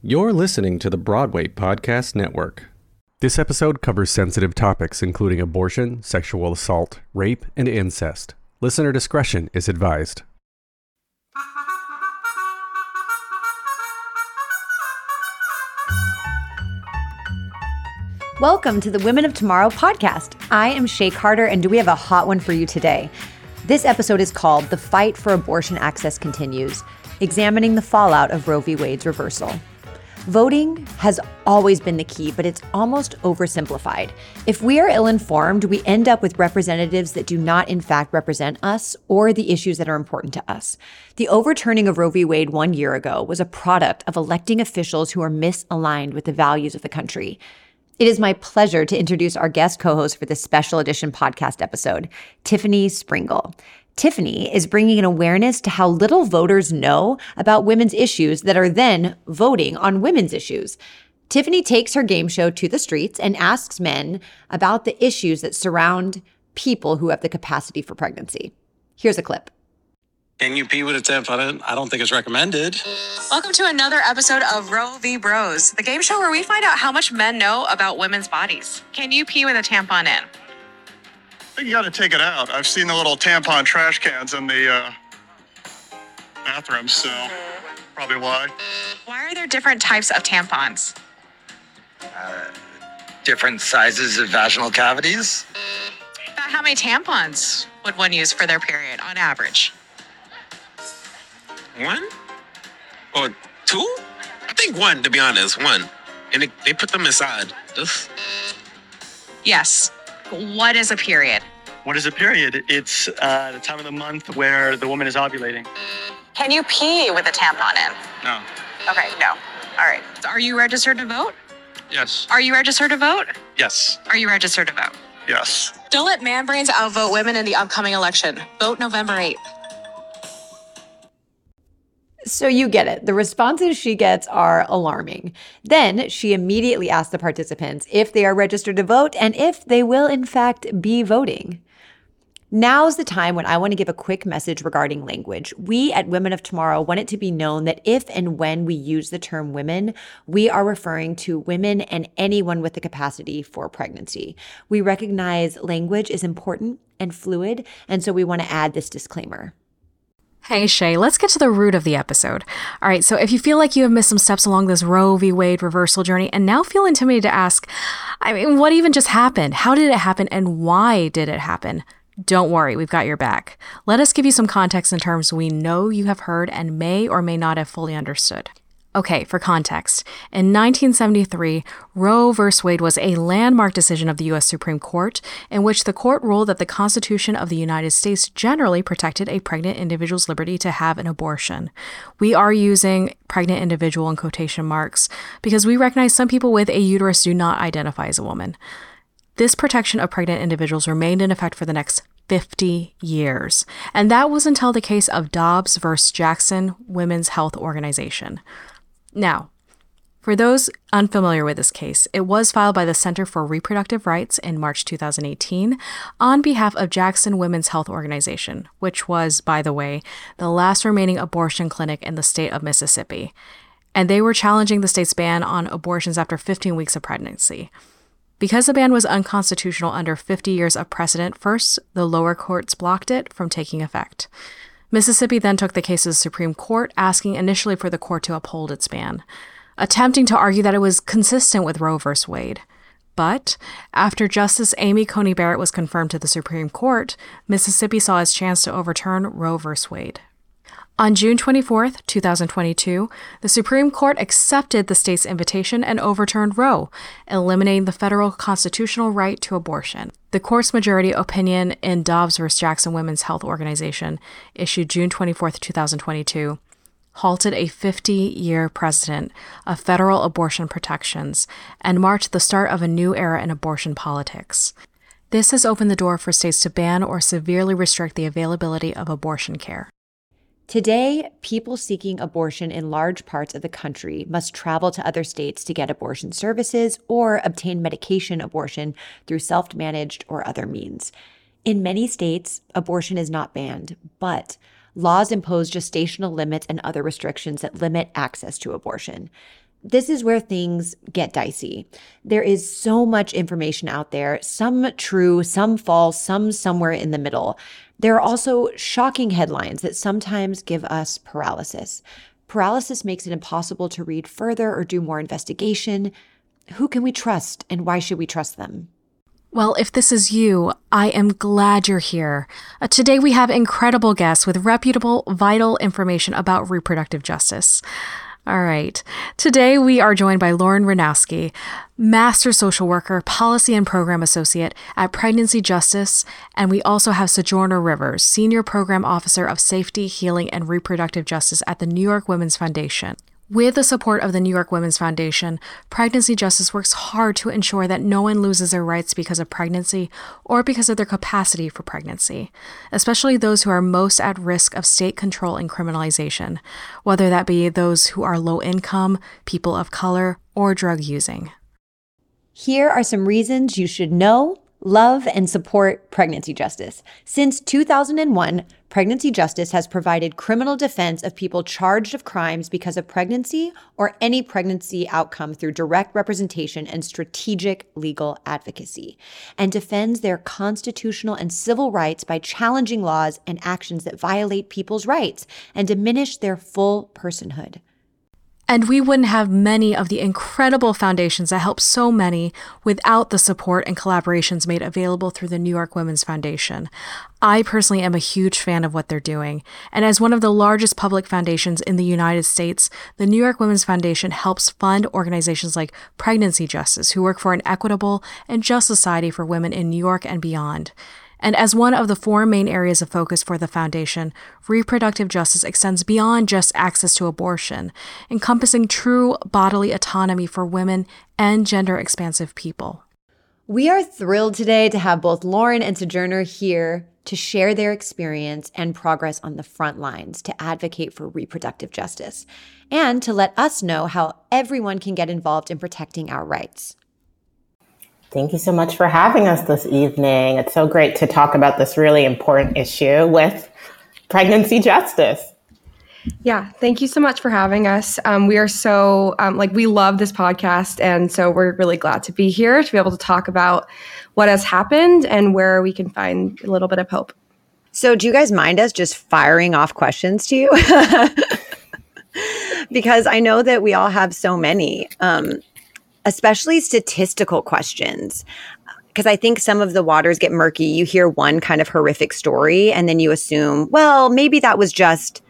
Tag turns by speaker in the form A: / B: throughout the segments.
A: You're listening to the Broadway Podcast Network. This episode covers sensitive topics including abortion, sexual assault, rape, and incest. Listener discretion is advised.
B: Welcome to the Women of Tomorrow podcast. I am Shea Carter, and do we have a hot one for you today? This episode is called The Fight for Abortion Access Continues, examining the fallout of Roe v. Wade's reversal. Voting has always been the key, but it's almost oversimplified. If we are ill informed, we end up with representatives that do not, in fact, represent us or the issues that are important to us. The overturning of Roe v. Wade one year ago was a product of electing officials who are misaligned with the values of the country. It is my pleasure to introduce our guest co host for this special edition podcast episode, Tiffany Springle. Tiffany is bringing an awareness to how little voters know about women's issues that are then voting on women's issues. Tiffany takes her game show to the streets and asks men about the issues that surround people who have the capacity for pregnancy. Here's a clip.
C: Can you pee with a tampon? in? I don't think it's recommended.
D: Welcome to another episode of Roe v. Bros, the game show where we find out how much men know about women's bodies. Can you pee with a tampon in?
E: You got to take it out. I've seen the little tampon trash cans in the uh, bathrooms, so probably why.
D: Why are there different types of tampons?
F: different sizes of vaginal cavities.
D: About how many tampons would one use for their period on average?
C: One or two? I think one, to be honest, one. And they, they put them inside. Just
D: Yes. What is a period?
G: What is a period? It's uh, the time of the month where the woman is ovulating.
D: Can you pee with a tampon in?
C: no.
D: Okay, no. All right. Are you registered to vote?
C: Yes.
D: Are you registered to vote?
C: Yes.
D: Are you registered to vote?
E: Yes.
D: Don't let man brains outvote women in the upcoming election. Vote November 8th.
B: So you get it. The responses she gets are alarming. Then she immediately asks the participants if they are registered to vote and if they will, in fact, be voting. Now's the time when I want to give a quick message regarding language. We at Women of Tomorrow want it to be known that if and when we use the term women, we are referring to women and anyone with the capacity for pregnancy. We recognize language is important and fluid, and so we want to add this disclaimer.
H: Hey Shea, let's get to the root of the episode. All right, so if you feel like you have missed some steps along this Roe v. Wade reversal journey and now feel intimidated to ask, I mean, what even just happened? How did it happen and why did it happen? Don't worry, we've got your back. Let us give you some context in terms we know you have heard and may or may not have fully understood. Okay, for context, in 1973, Roe v. Wade was a landmark decision of the U.S. Supreme Court in which the court ruled that the Constitution of the United States generally protected a pregnant individual's liberty to have an abortion. We are using pregnant individual in quotation marks because we recognize some people with a uterus do not identify as a woman. This protection of pregnant individuals remained in effect for the next 50 years. And that was until the case of Dobbs versus Jackson Women's Health Organization. Now, for those unfamiliar with this case, it was filed by the Center for Reproductive Rights in March 2018 on behalf of Jackson Women's Health Organization, which was, by the way, the last remaining abortion clinic in the state of Mississippi. And they were challenging the state's ban on abortions after 15 weeks of pregnancy. Because the ban was unconstitutional under 50 years of precedent, first, the lower courts blocked it from taking effect. Mississippi then took the case to the Supreme Court, asking initially for the court to uphold its ban, attempting to argue that it was consistent with Roe v. Wade. But after Justice Amy Coney Barrett was confirmed to the Supreme Court, Mississippi saw its chance to overturn Roe v. Wade. On June 24, 2022, the Supreme Court accepted the state's invitation and overturned Roe, eliminating the federal constitutional right to abortion. The court's majority opinion in Dobbs v. Jackson Women's Health Organization, issued June 24, 2022, halted a 50 year precedent of federal abortion protections and marked the start of a new era in abortion politics. This has opened the door for states to ban or severely restrict the availability of abortion care.
B: Today, people seeking abortion in large parts of the country must travel to other states to get abortion services or obtain medication abortion through self managed or other means. In many states, abortion is not banned, but laws impose gestational limits and other restrictions that limit access to abortion. this is where things get dicey. There is so much information out there, some true, some false, some somewhere in the middle. There are also shocking headlines that sometimes give us paralysis. Paralysis makes it impossible to read further or do more investigation. Who can we trust and why should we trust them?
H: Well, if this is you, I am glad you're here. Uh, today we have incredible guests with reputable, vital information about reproductive justice. All right. Today we are joined by Lauren Ranowski, Master Social Worker, Policy and Program Associate at Pregnancy Justice, and we also have Sojourner Rivers, Senior Program Officer of Safety, Healing, and Reproductive Justice at the New York Women's Foundation. With the support of the New York Women's Foundation, Pregnancy Justice works hard to ensure that no one loses their rights because of pregnancy or because of their capacity for pregnancy, especially those who are most at risk of state control and criminalization, whether that be those who are low income, people of color, or drug using.
B: Here are some reasons you should know love, and support pregnancy justice. Since 2001, Pregnancy Justice has provided criminal defense of people charged of crimes because of pregnancy or any pregnancy outcome through direct representation and strategic legal advocacy, and defends their constitutional and civil rights by challenging laws and actions that violate people's rights and diminish their full personhood.
H: And we wouldn't have many of the incredible foundations that help so many without the support and collaborations made available through the New York Women's Foundation. I personally am a huge fan of what they're doing. And as one of the largest public foundations in the United States, the New York Women's Foundation helps fund organizations like Pregnancy Justice, who work for an equitable and just society for women in New York and beyond. And as one of the four main areas of focus for the Foundation, reproductive justice extends beyond just access to abortion, encompassing true bodily autonomy for women and gender expansive people.
B: We are thrilled today to have both Lauren and Sojourner here to share their experience and progress on the front lines to advocate for reproductive justice and to let us know how everyone can get involved in protecting our rights.
I: Thank you so much for having us this evening. It's so great to talk about this really important issue with pregnancy justice.
J: Yeah, thank you so much for having us. Um, we are so, um, like, we love this podcast. And so we're really glad to be here to be able to talk about what has happened and where we can find a little bit of hope.
B: So, do you guys mind us just firing off questions to you? because I know that we all have so many. Um, especially statistical questions. Because I think some of the waters get murky. You hear one kind of horrific story, and then you assume, well, maybe that was just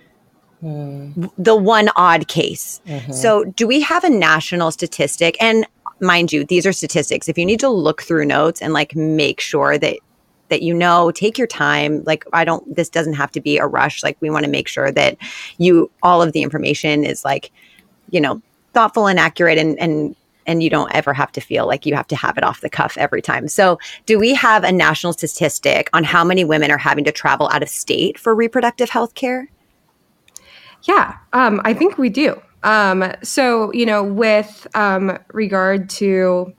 B: mm. the one odd case. Mm-hmm. So, do we have a national statistic? And mind you, these are statistics. If you need to look through notes and like make sure that that you know take your time like i don't this doesn't have to be a rush like we want to make sure that you all of the information is like you know thoughtful and accurate and and and you don't ever have to feel like you have to have it off the cuff every time. So, do we have a national statistic on how many women are having to travel out of state for reproductive health care?
J: Yeah, um, I think we do. Um, so, you know, with um, regard to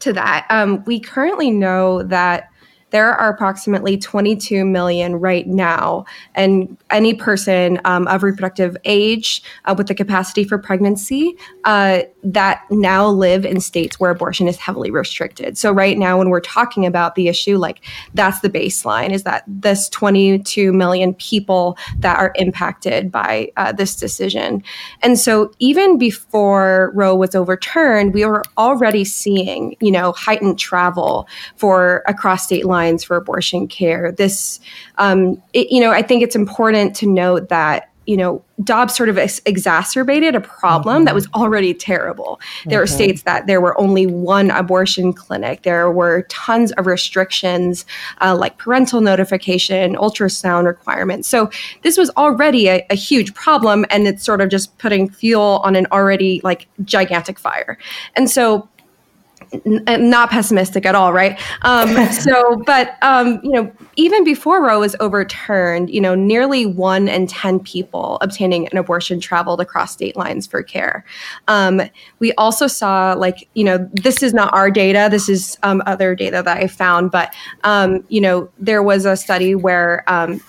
J: to that, um, we currently know that there are approximately 22 million right now, and any person um, of reproductive age uh, with the capacity for pregnancy uh, that now live in states where abortion is heavily restricted. So right now, when we're talking about the issue, like that's the baseline is that this 22 million people that are impacted by uh, this decision. And so even before Roe was overturned, we were already seeing, you know, heightened travel for across state lines lines for abortion care. This, um, it, you know, I think it's important to note that you know, Dobbs sort of ex- exacerbated a problem mm-hmm. that was already terrible. There were states that there were only one abortion clinic. There were tons of restrictions uh, like parental notification, ultrasound requirements. So this was already a, a, huge problem, and it's sort of just putting fuel on an already like gigantic fire. And so n- not pessimistic at all, right? Um, so, but um, you know, even before Roe was overturned, you know, nearly one in ten people obtaining an abortion traveled across state lines for care. Um, we also saw, like, you know, this is not our data; this is um, other data that I found, but um, you know, there was a study where um,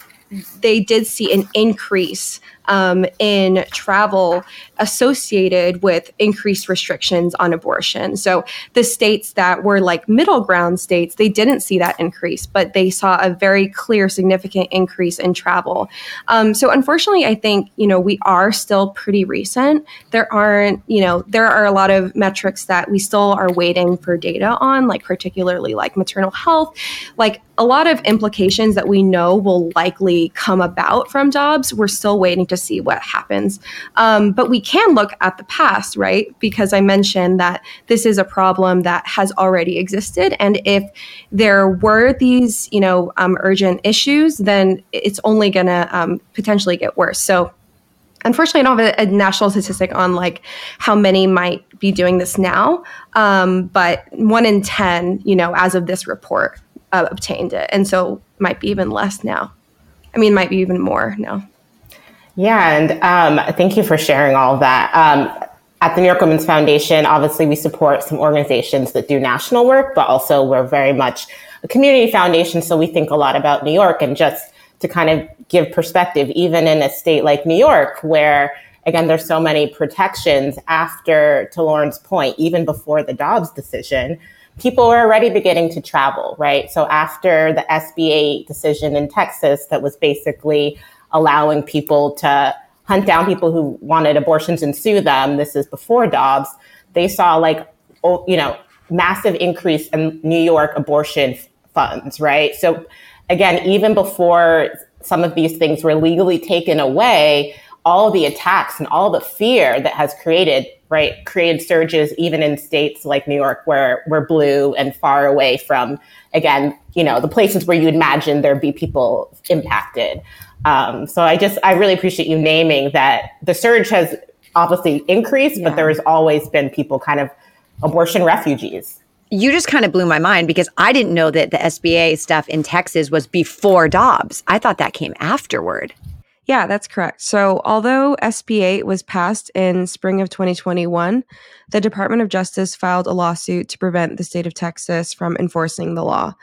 J: they did see an increase um, in travel associated with increased restrictions on abortion. So the states that were like middle ground states, they didn't see that increase, but they saw a very clear, significant increase in travel. Um, so unfortunately, I think you know we are still pretty recent. There aren't you know there are a lot of metrics that we still are waiting for data on, like particularly like maternal health, like a lot of implications that we know will likely come about from Dobbs. We're still waiting to see what happens. Um, but we can look at the past, right? Because I mentioned that this is a problem that has already existed. And if there were these, you know, um, urgent issues, then it's only going to um, potentially get worse. So unfortunately, I don't have a, a, national statistic on like how many might be doing this now. Um, but one in 10, you know, as of this report, uh, obtained it. And so might be even less now. I mean, might be even more now.
I: Yeah, and um, thank you for sharing all of that. Um, at the New York Women's Foundation, obviously, we support some organizations that do national work, but also we're very much a community foundation. So we think a lot about New York and just to kind of give perspective, even in a state like New York, where again, there's so many protections after, to Lauren's point, even before the Dobbs decision, people were already beginning to travel, right? So after the SB8 decision in Texas that was basically allowing people to hunt down people who wanted abortions and sue them, this is before Dobbs, they saw like, you know, massive increase in New York abortion funds, right? So again, even before some of these things were legally taken away, all the attacks and all the fear that has created right created surges even in states like new york where we're blue and far away from again you know the places where you imagine there'd be people impacted um, so i just i really appreciate you naming that the surge has obviously increased yeah. but has always been people kind of abortion refugees
B: you just kind of blew my mind because I didn't know that the SB8 stuff in Texas was before Dobbs. I thought that came afterward.
J: Yeah, that's correct. So, although SB8 was passed in spring of 2021, the Department of Justice filed a lawsuit to prevent the state of Texas from enforcing the law.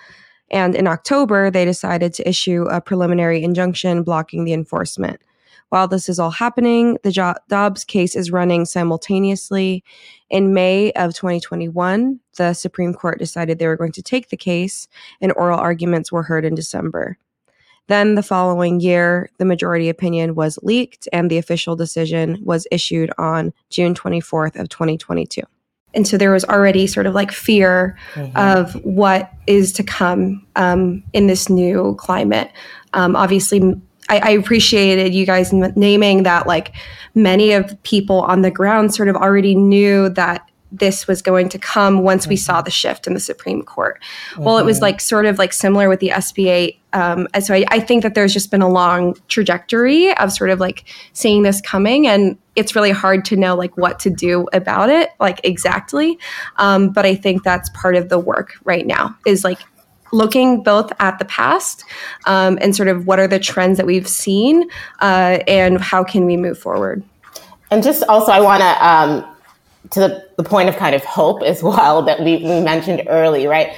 J: And in October, they decided to issue a preliminary injunction blocking the enforcement. While this is all happening, the Dobbs case is running simultaneously. In May of 2021, the Supreme Court decided they were going to take the case, and oral arguments were heard in December. Then the following year, the majority opinion was leaked and the official decision was issued on June 24th of 2022. And so there was already sort of like fear mm-hmm. of what is to come um, in this new climate. Um, obviously, I, I, appreciated you guys naming that like many of people on the ground sort of already knew that this was going to come once we saw mm-hmm. the shift in the Supreme Court. Mm-hmm. Well, it was mm-hmm. like sort of like similar with the SB8. Um, and so I, I, think that there's just been a long trajectory of sort of like seeing this coming, and it's really hard to know like what to do about it, like exactly. Um, but I think that's part of the work right now is like looking both at the past um, and sort of what are the trends that we've seen uh, and how can we move forward.
I: And just also, I want to um, to the, the point of kind of hope as well that we, we mentioned early, right?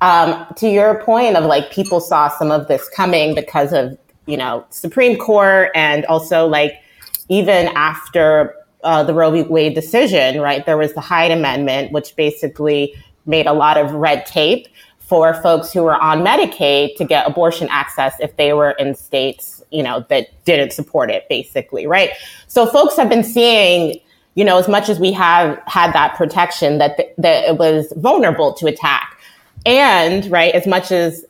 I: Um, to your point of like people saw some of this coming because of, you know, Supreme Court and also like even after uh, the Roe v. Wade decision, right, there was the Hyde Amendment, which basically made a lot of red tape for folks who were on Medicaid to get abortion access if they were in states, you know, that didn't support it, basically, right? So folks have been seeing you know, as much as we have had that protection, that th- that it was vulnerable to attack, and right, as much as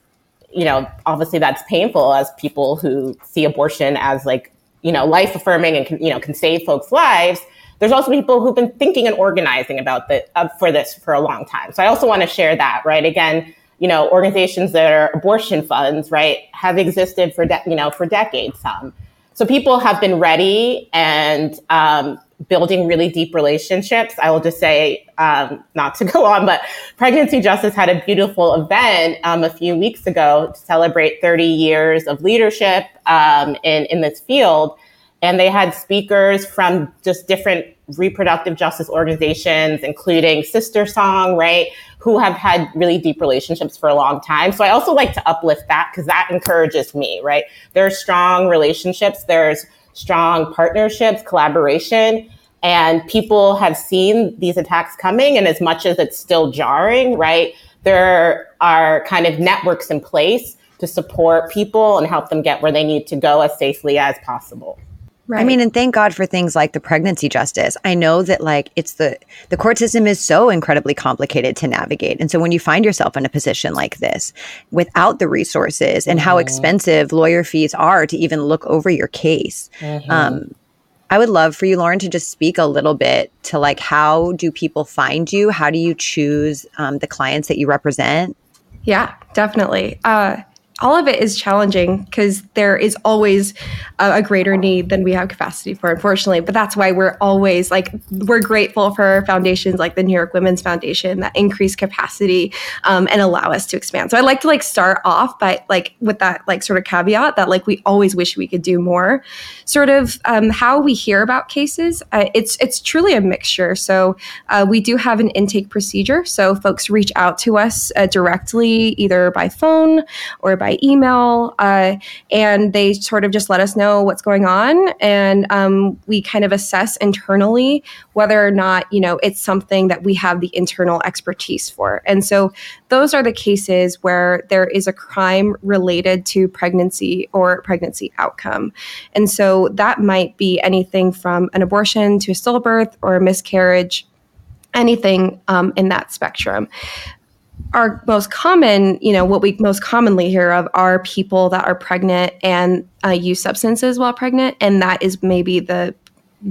I: you know, obviously that's painful as people who see abortion as like you know life affirming and can, you know can save folks' lives. There's also people who've been thinking and organizing about the uh, for this for a long time. So I also want to share that, right? Again, you know, organizations that are abortion funds, right, have existed for de- you know for decades. Some so people have been ready and um, building really deep relationships. I will just say, um, not to go on, but Pregnancy Justice had a beautiful event um, a few weeks ago to celebrate 30 years of leadership um, in, in this field. And they had speakers from just different reproductive justice organizations, including SisterSong, right, who have had really deep relationships for a long time. So I also like to uplift that because that encourages me, right? There are strong relationships. There's strong partnerships, collaboration. And people have seen these attacks coming. And as much as it's still jarring, right, there are kind of networks in place to support people and help them get where they need to go as safely as possible.
B: Right. I mean, and thank God for things like the pregnancy justice. I know that like it's the the court system is so incredibly complicated to navigate. And so when you find yourself in a position like this without the resources and how mm-hmm. expensive lawyer fees are to even look over your case, mm-hmm. um, I would love for you, Lauren, to just speak a little bit to like how do people find you? How do you choose um, the clients that you represent?
J: Yeah, definitely. Uh, all of it is challenging because there is always a, a, greater need than we have capacity for, unfortunately. But that's why we're always like, we're grateful for foundations like the New York Women's Foundation that increase capacity um, and allow us to expand. So I like to like start off by like with that like sort of caveat that like we always wish we could do more. Sort of um, how we hear about cases, uh, it's it's truly a mixture. So uh, we do have an intake procedure. So folks reach out to us uh, directly, either by phone or by by email, uh, and they sort of just let us know what's going on, and um, we kind of assess internally whether or not you know it's something that we have the internal expertise for. And so those are the cases where there is a crime related to pregnancy or pregnancy outcome, and so that might be anything from an abortion to a stillbirth or a miscarriage anything um, in that spectrum our most common, you know, what we most commonly hear of are people that are pregnant and uh, use substances while pregnant, and that is maybe the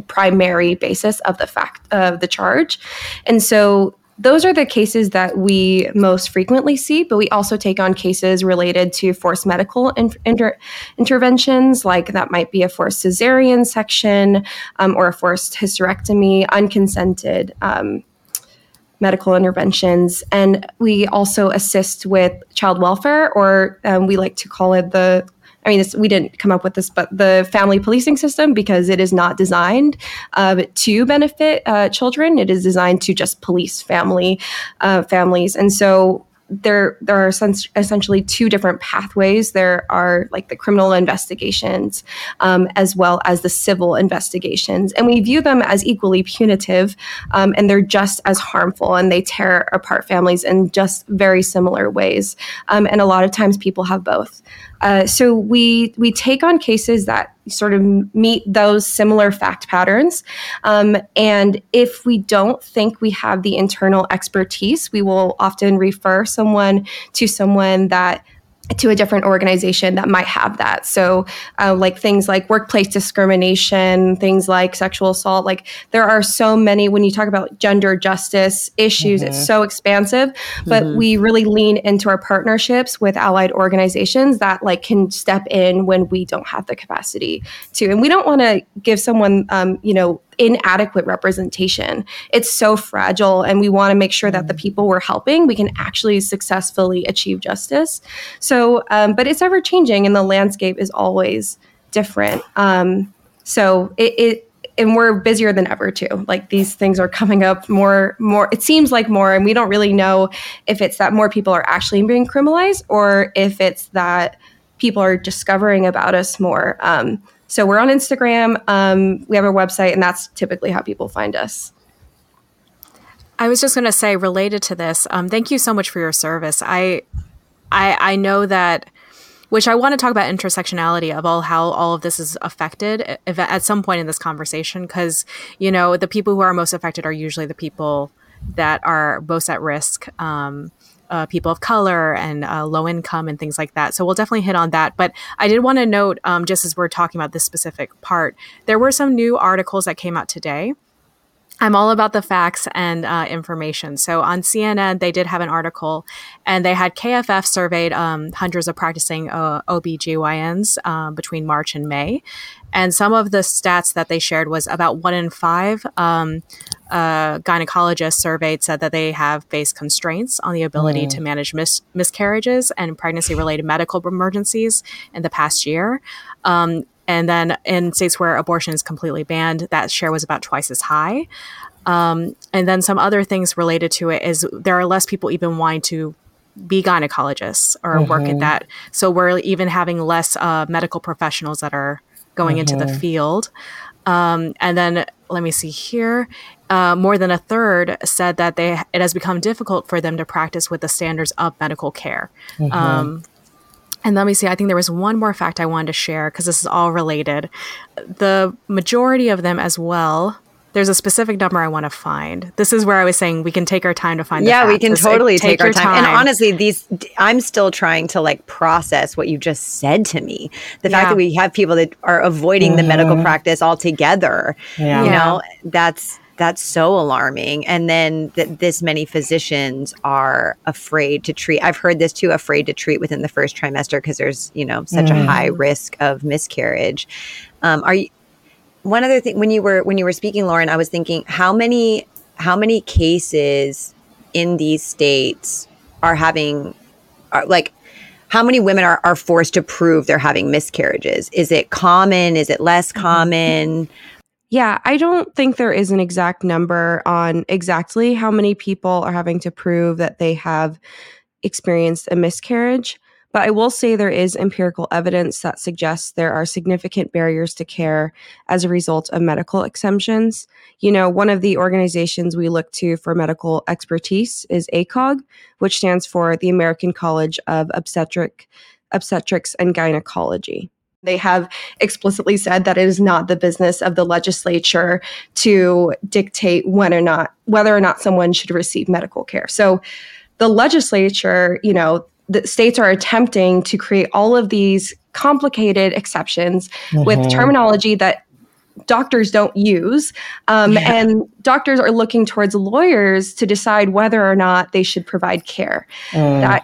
J: primary basis of the fact of the charge. And so those are the cases that we most frequently see, but we also take on cases related to forced medical in- inter- interventions, like that might be a forced cesarean section um, or a forced hysterectomy, unconsented um, medical interventions. And we also assist with child welfare, or um, we like to call it the I mean, we didn't come up with this, but the family policing system, because it is not designed uh, to benefit uh, children, it is designed to just police family uh, families. And so there there are essentially two different pathways. There are like the criminal investigations um, as well as the civil investigations, and we view them as equally punitive, um, and they're just as harmful, and they tear apart families in just very similar ways. Um, and a lot of times, people have both. Uh, so we we take on cases that sort of meet those similar fact patterns, um, and if we don't think we have the internal expertise, we will often refer someone to someone that to a different organization that might have that. So, uh, like things like workplace discrimination, things like sexual assault, like there are so many when you talk about gender justice issues, mm-hmm. it's so expansive, but mm-hmm. we really lean into our partnerships with allied organizations that like can step in when we don't have the capacity to. And we don't want to give someone, um, you know, inadequate representation. It's so fragile, and we want to make sure that the mm. people we're helping we can actually successfully achieve justice. So, um, but it's ever changing, and the landscape is always different. Um, so it, it and we're busier than ever too like these things are coming up more more it seems like more and we don't really know if it's that more people are actually being criminalized or if it's that people are discovering about us more um, so we're on Instagram. Um, we have a website, and that's typically how people find us.
H: I was just going to say, related to this, um, thank you so much for your service. I, I, I know that, which I want to talk about intersectionality of all how all of this is affected if, at some point in this conversation, because you know the people who are most affected are usually the people that are most at risk. Um, uh, people of color and uh, low income and things like that. So we'll definitely hit on that. But I did want to note, um, just as we're talking about this specific part, there were some new articles that came out today. I'm all about the facts and uh, information. So on CNN, they did have an article and they had KFF surveyed um, hundreds of practicing uh, OBGYNs uh, between March and May. And some of the stats that they shared was about one in five um, uh, gynecologists surveyed said that they have faced constraints on the ability mm. to manage mis- miscarriages and pregnancy related medical emergencies in the past year. Um, and then in states where abortion is completely banned, that share was about twice as high. Um, and then some other things related to it is there are less people even wanting to be gynecologists or mm-hmm. work at mm-hmm. that. So we're even having less uh, medical professionals that are going into the field. Um, and then let me see here. Uh, more than a third said that they it has become difficult for them to practice with the standards of medical care. Um, and let me see. I think there was one more fact I wanted to share because this is all related. The majority of them as well. There's a specific number I want to find. This is where I was saying we can take our time to find. the
B: yeah, we
H: facts.
B: can
H: This- like,
B: totally take, our
H: your
B: time. And honestly, these I'm still trying to like process what you just said to me. The fact
H: Yeah.
B: that we have people that are avoiding the medical
I: Mhm.
B: practice altogether.
I: Yeah.
B: You
H: Yeah.
B: know, that's that's so alarming. And then that this many physicians are afraid to treat. I've heard this too, afraid to treat within the first trimester because there's, you know, such a high risk of miscarriage. Um, are you one other thing when you were when you were speaking lauren i was thinking how many how many cases in these states are having are like how many women are, are forced to prove they're having miscarriages is it common is it less common
J: Yeah, I don't think there is an exact number on exactly how many people are having to prove that they have experienced a miscarriage. But I will say there is empirical evidence that suggests there are significant barriers to care as a result of medical exemptions. You know, one of the organizations we look to for medical expertise is ACOG, which stands for the American College of Obstetric, Obstetrics and Gynecology. They have explicitly said that it is not the business of the legislature to dictate when or not whether or not someone should receive medical care. So the legislature, you know, the states are attempting to create all of these complicated exceptions with
I: Mhm.
J: terminology that doctors don't use. Um, And doctors are looking towards lawyers to decide whether or not they should provide care
I: Mm.
J: that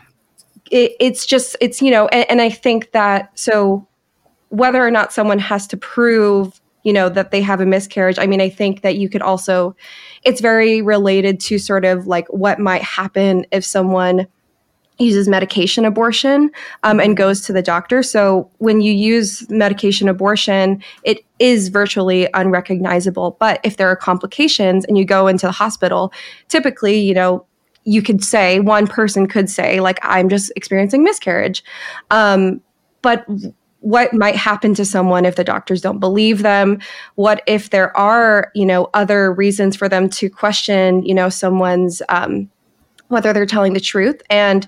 J: it, it's just it's you know and, and i think that so whether or not someone has to prove you know that they have a miscarriage i mean i think that you could also it's very related to sort of like what might happen if someone uses medication abortion um, and goes to the doctor. So when you use medication abortion it is virtually unrecognizable. But if there are complications and you go into the hospital typically you know you could say one person could say like i'm just experiencing miscarriage. Um, but what might happen to someone if the doctors don't believe them? What if there are you know other reasons for them to question you know someone's um, whether they're telling the truth? And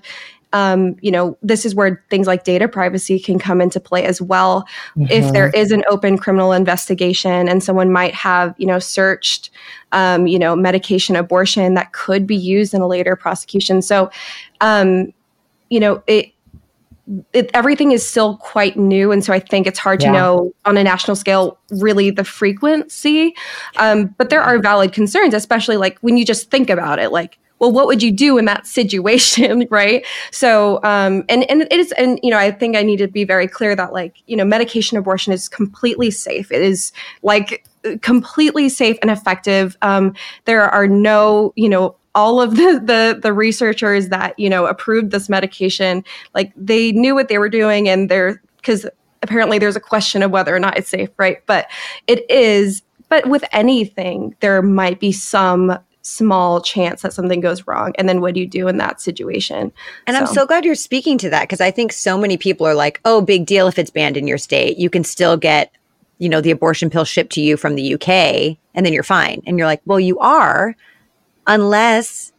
J: um, you know this is where things like data privacy can come into play as well. If there is an open criminal investigation and someone might have you know searched um, you know medication abortion that could be used in a later prosecution. So um, you know it it, everything is still quite new, and so I think it's hard
I: Yeah.
J: to know on a national scale really the frequency. Um, but there are valid concerns, especially like when you just think about it, like, well, what would you do in that situation, right? So, um, and and it is, and you know, I think I need to be very clear that like, you know, medication abortion is completely safe. It is like completely safe and effective. Um, there are no, you know, all of the, the the researchers that you know approved this medication like they knew what they were doing and they're because apparently there's a question of whether or not it's safe right but it is but with anything there might be some small chance that something goes wrong and then what do you do in that situation
B: And I'm so glad you're speaking to that because I think so many people are like, oh, big deal if it's banned in your state. You can still get, you know, the abortion pill shipped to you from the UK and then you're fine. And you're like, well, you are, unless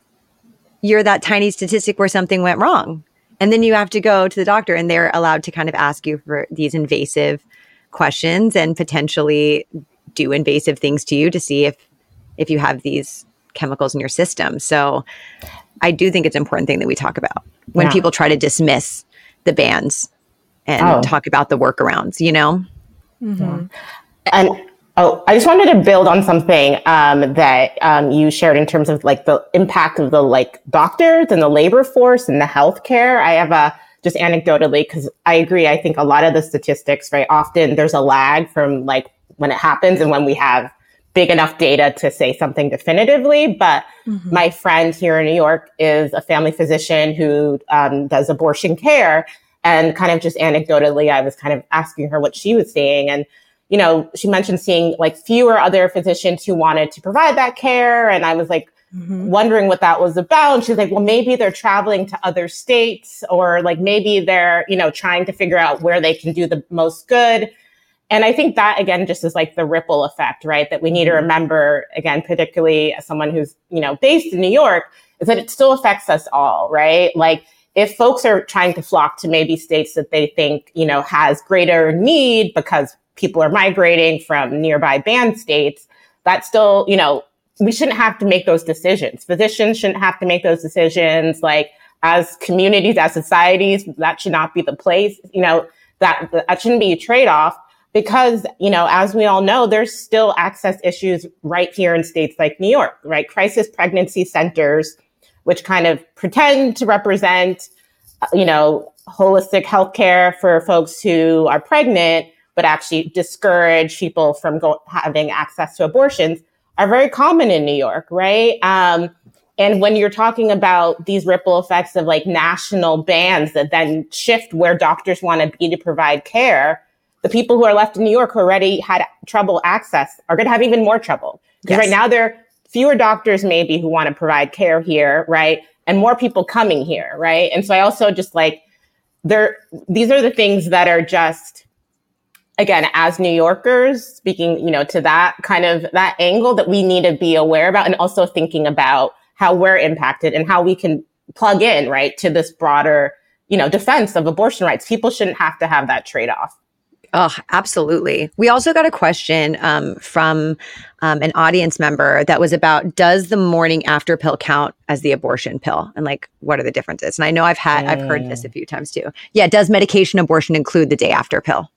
B: you're that tiny statistic where something went wrong. And then you have to go to the doctor and they're allowed to kind of ask you for these invasive questions and potentially do invasive things to you to see if if you have these chemicals in your system. So I do think it's an important thing that we talk about when
I: Yeah.
B: people try to dismiss the bans and
I: Oh.
B: talk about the workarounds, you know? Mm-hmm.
I: And oh, I just wanted to build on something um, that um, you shared in terms of like the impact of the like doctors and the labor force and the healthcare. I have a just anecdotally because I agree. I think a lot of the statistics, right? Often there's a lag from like when it happens and when we have big enough data to say something definitively. But my friend here in New York is a family physician who um, does abortion care. And kind of just anecdotally, I was kind of asking her what she was seeing. And, you know, she mentioned seeing like fewer other physicians who wanted to provide that care. And I was like, wondering what that was about. And she's like, well, maybe they're traveling to other states or like maybe they're, you know, trying to figure out where they can do the most good. and I think that again just is like the ripple effect, right? That we need to mm-hmm. remember again, particularly as someone who's, you know, based in New York, is that it still affects us all, right? Like if folks are trying to flock to maybe states that they think, you know, has greater need because people are migrating from nearby banned states, that still, you know, we shouldn't have to make those decisions. Physicians shouldn't have to make those decisions. Like as communities, as societies, that should not be the place. You know, that that shouldn't be a trade-off because, you know, as we all know, there's still access issues right here in states like New York, right? Crisis pregnancy centers, which kind of pretend to represent, uh, you know, holistic healthcare for folks who are pregnant, but actually discourage people from go- having access to abortions are very common in New York, right? Um, and when you're talking about these ripple effects of like national bans that then shift where doctors want to be to provide care, the people who are left in New York who already had trouble access are going to have even more trouble. Because yes. right now there are fewer doctors maybe who want to provide care here, right? And more people coming here, right? And so I also just like there these are the things that are just again as new yorkers speaking you know to that kind of that angle that we need to be aware about and also thinking about how we're impacted and how we can plug in right to this broader you know defense of abortion rights people shouldn't have to have that trade-off
B: Oh, absolutely. We also got a question um, from um, an audience member that was about Does the morning after pill count as the abortion pill? And like, what are the differences? And I know I've had, mm. I've heard this a few times too. Yeah. Does medication abortion include the day after pill?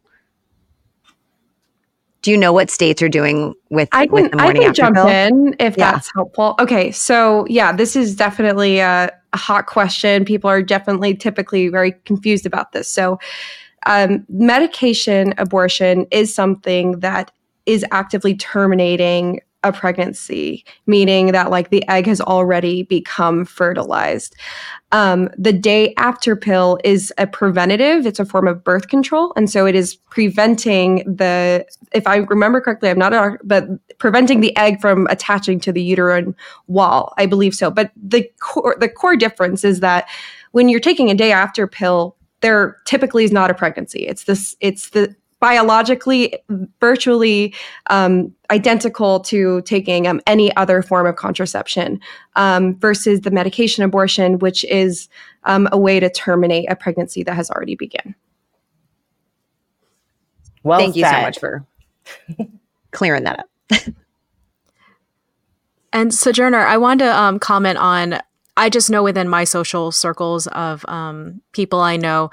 B: Do you know what states are doing with,
J: I can,
B: with
J: I can jump in if yeah. that's helpful. Okay, so yeah, this is definitely a, a, hot question. People are definitely typically very confused about this. So, um, medication abortion is something that is actively terminating a pregnancy, meaning that like the egg has already become fertilized. Um, the day after pill is a preventative, it's a form of birth control. And so it is preventing the, if I remember correctly, I'm not, a, but preventing the egg from attaching to the uterine wall. I believe so. But the core, the core difference is that when you're taking a day after pill, there typically is not a pregnancy. It's this, it's the biologically virtually um, identical to taking um, any other form of contraception um, versus the medication abortion, which is um, a way to terminate a pregnancy that has already begun.
B: Well, thank said. you so much for clearing that up.
H: and Sojourner, I wanted to um, comment on. I just know within my social circles of um, people I know,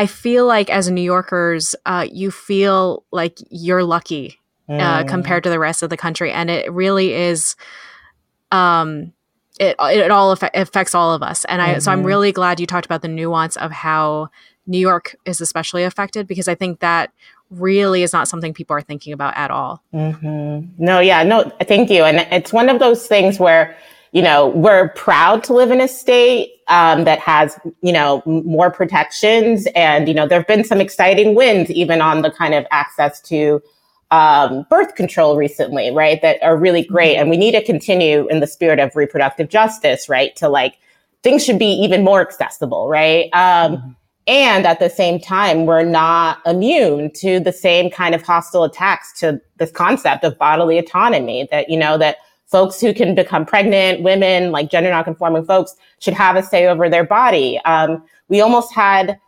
H: I feel like as New Yorkers, uh, you feel like you're lucky uh, mm. compared to the rest of the country, and it really is. Um, it it all affect, affects all of us, and I mm-hmm. so I'm mm-hmm. really glad you talked about the nuance of how New York is especially affected because I think that really is not something people are thinking about at all.
I: Mm-hmm. No, yeah, no, thank you, and it's one of those things where you know, we're proud to live in a state um, that has, you know, more protections. And, you know, there have been some exciting wins even on the kind of access to um, birth control recently, right? That are really great. Mm-hmm. And we need to continue in the spirit of reproductive justice, right? To like, things should be even more accessible, right? Um, mm-hmm. And at the same time, we're not immune to the same kind of hostile attacks to this concept of bodily autonomy that, you know, that folks who can become pregnant, women, like gender nonconforming folks, should have a say over their body. Um, we almost had,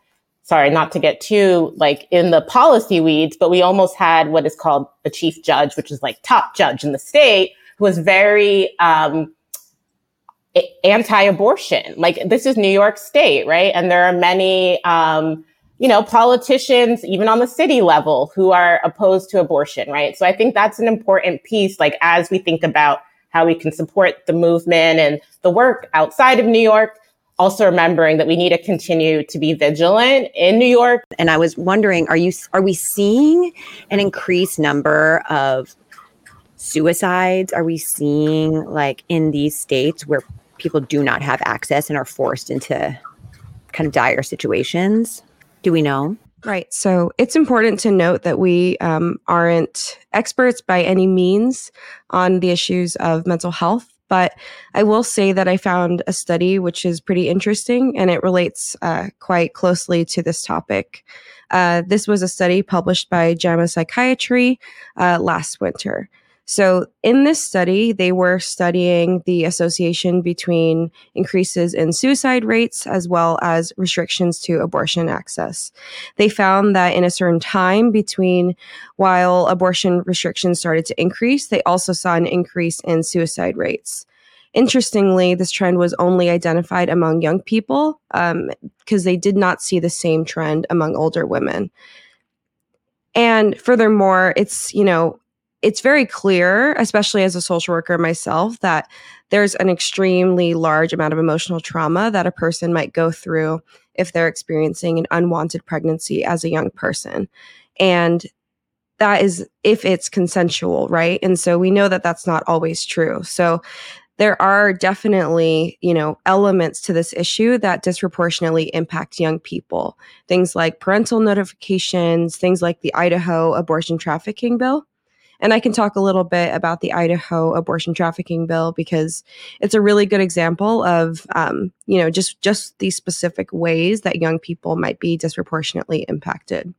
I: sorry, not to get too like in the policy weeds, but we almost had what is called a chief judge, which is like top judge in the state, who was very um, anti-abortion. Like this is New York State, right? And there are many. Um, you know, politicians, even on the city level, who are opposed to abortion, right? So I think that's an important piece, like as we think about how we can support the movement and the work outside of New York. Also remembering that we need to continue to be vigilant in New York.
B: And I was wondering, are you are we seeing an increased number of suicides? Are we seeing like in these states where people do not have access and are forced into kind of dire situations? Do we know?
J: Right. So it's important to note that we um, aren't experts by any means on the issues of mental health. but I will say that I found a study which is pretty interesting and it relates uh, quite closely to this topic. Uh, this was a study published by JAMA Psychiatry uh, last winter. So, in this study, they were studying the association between increases in suicide rates as well as restrictions to abortion access. They found that in a certain time between while abortion restrictions started to increase, they also saw an increase in suicide rates. Interestingly, this trend was only identified among young people because um, they did not see the same trend among older women. And furthermore, it's, you know, it's very clear, especially as a social worker myself, that there's an extremely large amount of emotional trauma that a person might go through if they're experiencing an unwanted pregnancy as a young person. And that is if it's consensual, right? And so we know that that's not always true. So there are definitely, you know, elements to this issue that disproportionately impact young people. Things like parental notifications, things like the Idaho abortion trafficking bill. And I can talk a little bit about the Idaho abortion trafficking bill because it's a really good example of, um, you know, just just these specific ways that young people might be disproportionately impacted.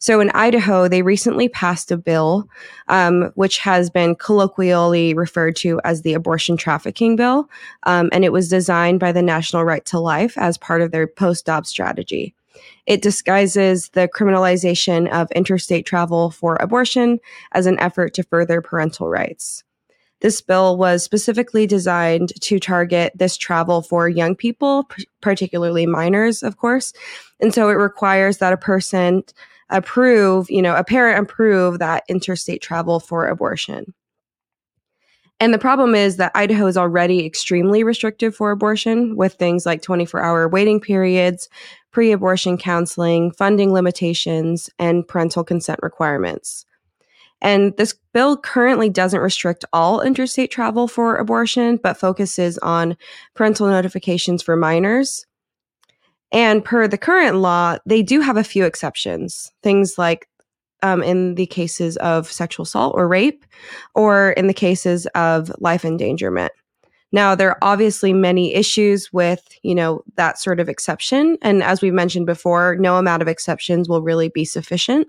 J: So in Idaho, they recently passed a bill, um, which has been colloquially referred to as the abortion trafficking bill, um, and it was designed by the National Right to Life as part of their post-Dobbs strategy. It disguises the criminalization of interstate travel for abortion as an effort to further parental rights. This bill was specifically designed to target this travel for young people, particularly minors, of course. And so it requires that a person approve, you know, a parent approve that interstate travel for abortion. And the problem is that Idaho is already extremely restrictive for abortion with things like 24 hour waiting periods, pre abortion counseling, funding limitations, and parental consent requirements. And this bill currently doesn't restrict all interstate travel for abortion, but focuses on parental notifications for minors. And per the current law, they do have a few exceptions. Things like um, in the cases of sexual assault or rape, or in the cases of life endangerment. Now, there are obviously many issues with, you know, that sort of exception. And as we mentioned before, no amount of exceptions will really be sufficient.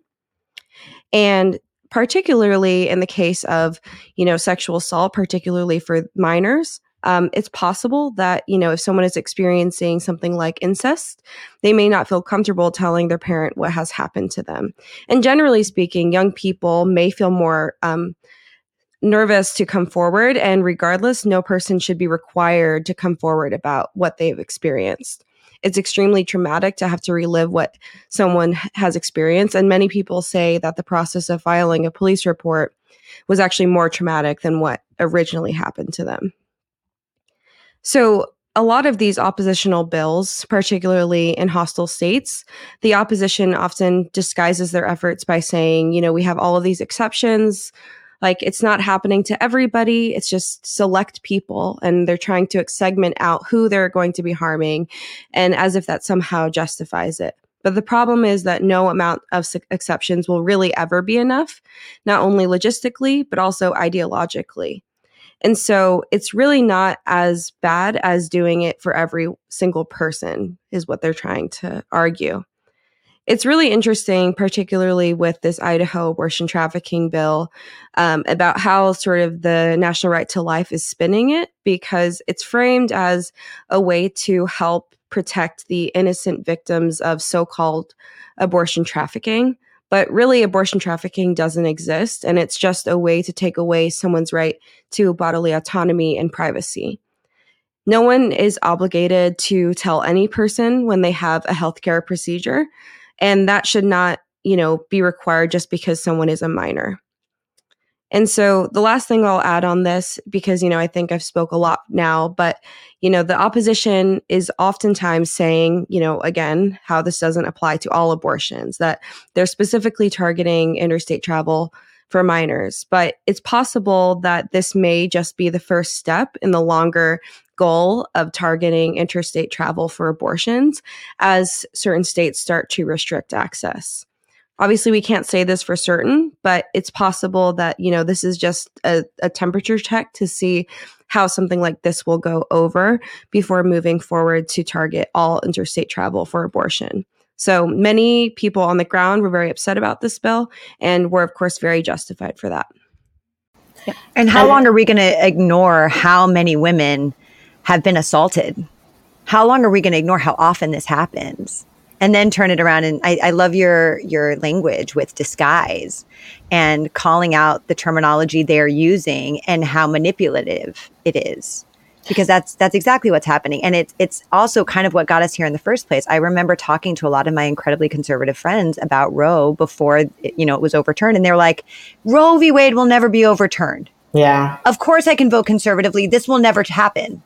J: And particularly in the case of, you know, sexual assault, particularly for minors, um, it's possible that you know if someone is experiencing something like incest they may not feel comfortable telling their parent what has happened to them and generally speaking young people may feel more um, nervous to come forward and regardless no person should be required to come forward about what they've experienced it's extremely traumatic to have to relive what someone has experienced and many people say that the process of filing a police report was actually more traumatic than what originally happened to them so, a lot of these oppositional bills, particularly in hostile states, the opposition often disguises their efforts by saying, you know, we have all of these exceptions. Like it's not happening to everybody. It's just select people and they're trying to segment out who they're going to be harming and as if that somehow justifies it. But the problem is that no amount of exceptions will really ever be enough, not only logistically, but also ideologically. And so it's really not as bad as doing it for every single person, is what they're trying to argue. It's really interesting, particularly with this Idaho abortion trafficking bill, um, about how sort of the national right to life is spinning it because it's framed as a way to help protect the innocent victims of so called abortion trafficking. But really, abortion trafficking doesn't exist, and it's just a way to take away someone's right to bodily autonomy and privacy. No one is obligated to tell any person when they have a healthcare procedure, and that should not, you know, be required just because someone is a minor. And so the last thing I'll add on this, because, you know, I think I've spoke a lot now, but, you know, the opposition is oftentimes saying, you know, again, how this doesn't apply to all abortions, that they're specifically targeting interstate travel for minors. But it's possible that this may just be the first step in the longer goal of targeting interstate travel for abortions as certain states start to restrict access. obviously we can't say this for certain, but it's possible that, you know, this is just a, a temperature check to see how something like this will go over before moving forward to target all interstate travel for abortion. So many people on the ground were very upset about this bill and were, of course, very justified for that. Yeah.
B: And how long are we going to ignore how many women have been assaulted? How long are we going to ignore how often this happens? And then turn it around and I, I love your your language with disguise and calling out the terminology they're using and how manipulative it is. Because that's that's exactly what's happening. And it's it's also kind of what got us here in the first place. I remember talking to a lot of my incredibly conservative friends about roe before you know it was overturned and they're like roe v. Wade will never be overturned.
I: Yeah.
B: Of course i can vote conservatively. This will never happen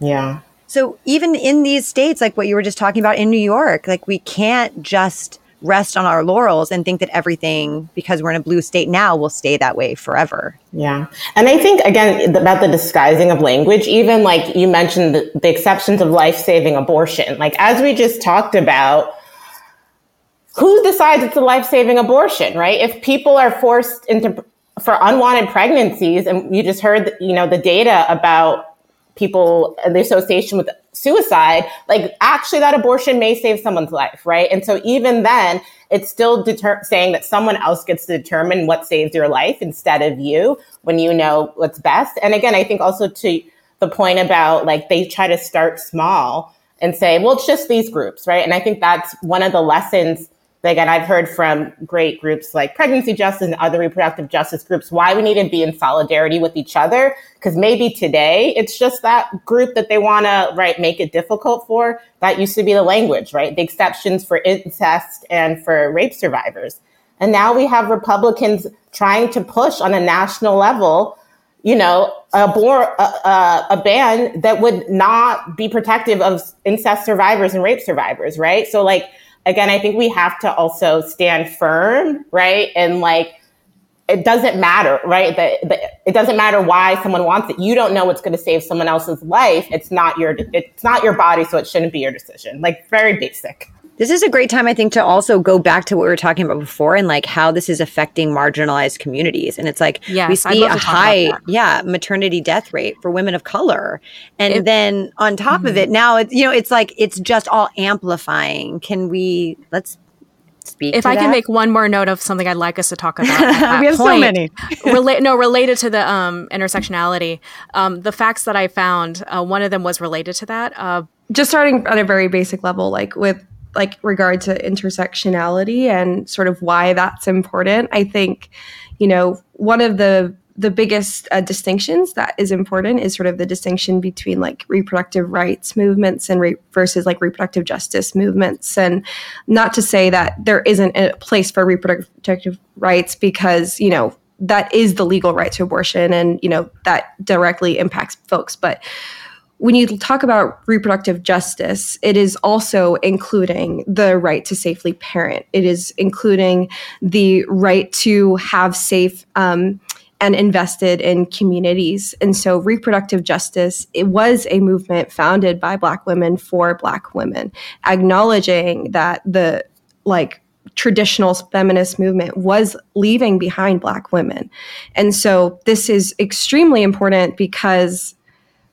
I: yeah.
B: So even in these states like what you were just talking about in new york like we can't just rest on our laurels and think that everything because we're in a blue state now will stay that way forever.
I: Yeah. And i think again about the disguising of language even like you mentioned the, the exceptions of life-saving abortion. Like as we just talked about who decides it's a life-saving abortion right? If people are forced into for unwanted pregnancies and you just heard you know the data about people and the association with suicide, like actually that abortion may save someone's life, right? And so even then, it's still deter- saying that someone else gets to determine what saves your life instead of you when you know what's best. And again, I think also to the point about like they try to start small and say, well, it's just these groups, right? And I think that's one of the lessons again, I've heard from great groups like Pregnancy Justice and other reproductive justice groups why we need to be in solidarity with each other. Because maybe today it's just that group that they want to right make it difficult for. That used to be the language, right? The exceptions for incest and for rape survivors. And now we have Republicans trying to push on a national level, you know, a, a, a, a ban that would not be protective of incest survivors and rape survivors, right? So like again, I think we have to also stand firm, right? And like, it doesn't matter, right? That it doesn't matter why someone wants it. You don't know what's going to save someone else's life. It's not your, it's not your body, so it shouldn't be your decision. Like very basic.
B: This is a great time, I think, to also go back to what we were talking about before and like how this is affecting marginalized communities. And it's like
H: yes,
B: we see a high, yeah, maternity death rate for women of color. And it, then on top mm-hmm. of it, now it's you know, it's like it's just all amplifying. Can we let's speak
H: if I
B: that?
H: can make one more note of something I'd like us to talk about.
B: we have point, so many.
H: rela- no, related to the um, intersectionality. Um, the facts that I found, uh, one of them was related to that. Uh,
J: just starting at a very basic level, like with like regard to intersectionality and sort of why that's important i think you know one of the the biggest uh, distinctions that is important is sort of the distinction between like reproductive rights movements and re- versus like reproductive justice movements. And not to say that there isn't a place for reproductive rights because you know that is the legal right to abortion and you know that directly impacts folks but when you talk about reproductive justice, it is also including the right to safely parent. It is including the right to have safe um, and invested in communities. And so, reproductive justice it was a movement founded by Black women for Black women, acknowledging that the like traditional feminist movement was leaving behind Black women. And so, this is extremely important because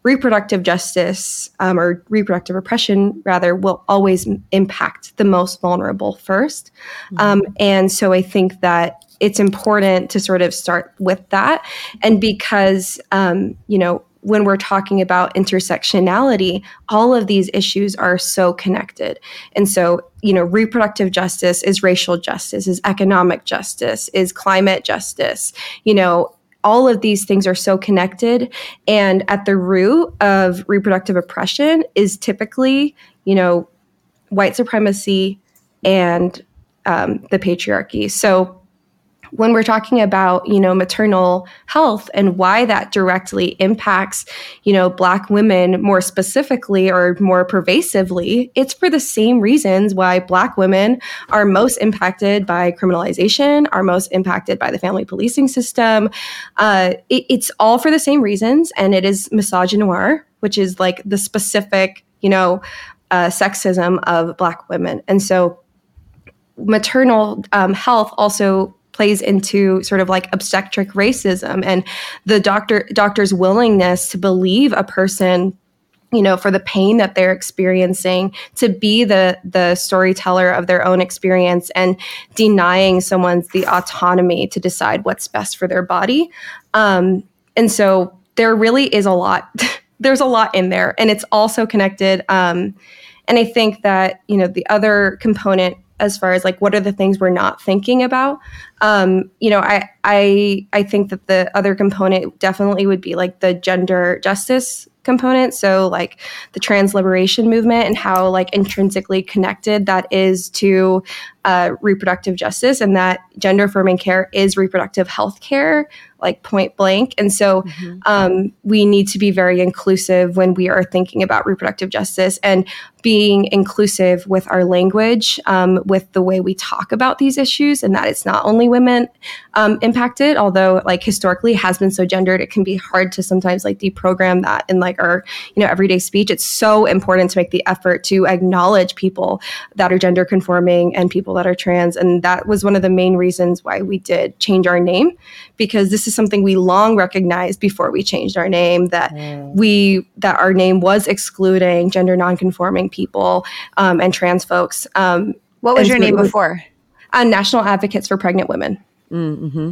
J: reproductive justice um, or reproductive oppression rather will always impact the most vulnerable 1st mm-hmm. um, and so i think that it's important to sort of start with that. And because um, you know when we're talking about intersectionality all of these issues are so connected. And so you know reproductive justice is racial justice is economic justice is climate justice you know all of these things are so connected. And at the root of reproductive oppression is typically you know white supremacy and um, the patriarchy. So when we're talking about you know maternal health and why that directly impacts you know black women more specifically or more pervasively it's for the same reasons why black women are most impacted by criminalization are most impacted by the family policing system. Uh, it, it's all for the same reasons and it is misogynoir which is like the specific you know uh, sexism of black women. And so maternal um, health also plays into sort of like obstetric racism and the doctor doctor's willingness to believe a person you know for the pain that they're experiencing to be the the storyteller of their own experience and denying someone's the autonomy to decide what's best for their body. Um, and so there really is a lot there's a lot in there and it's also connected um, and i think that you know the other component as far as like what are the things we're not thinking about? Um, you know I, I i think that the other component definitely would be like the gender justice component. So like the trans liberation movement and how like intrinsically connected that is to uh, reproductive justice and that gender affirming care is reproductive health care like point blank. And so mm-hmm. um, we need to be very inclusive when we are thinking about reproductive justice and being inclusive with our language, um, with the way we talk about these issues, and that it's not only women um, impacted, although like historically has been so gendered, it can be hard to sometimes like deprogram that in like our you know everyday speech. It's so important to make the effort to acknowledge people that are gender conforming and people that are trans, and that was one of the main reasons why we did change our name because this is something we long recognized before we changed our name that mm. we that our name was excluding gender nonconforming people um, and trans folks. Um,
B: what was your name before?
J: Uh, National Advocates for Pregnant Women.
B: Mm-hmm.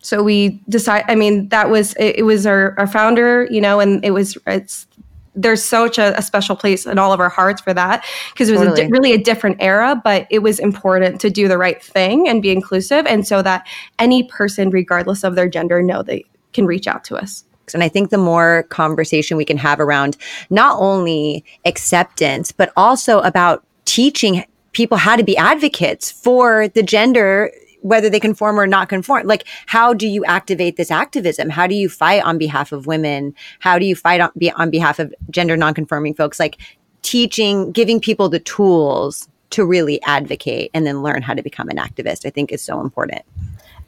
J: So we decide. I mean, that was it, it was our, our founder, you know, and it was it's there's such a, a, special place in all of our hearts for that because it was totally. a di- really a different era, but it was important to do the right thing and be inclusive, and so that any person, regardless of their gender, know they can reach out to us.
B: And I think the more conversation we can have around not only acceptance, but also about teaching people how to be advocates for the gender whether they conform or not conform. Like, how do you activate this activism? How do you fight on behalf of women? How do you fight on, be, on behalf of gender nonconforming folks? Like, teaching, giving people the tools to really advocate and then learn how to become an activist, I think is so important.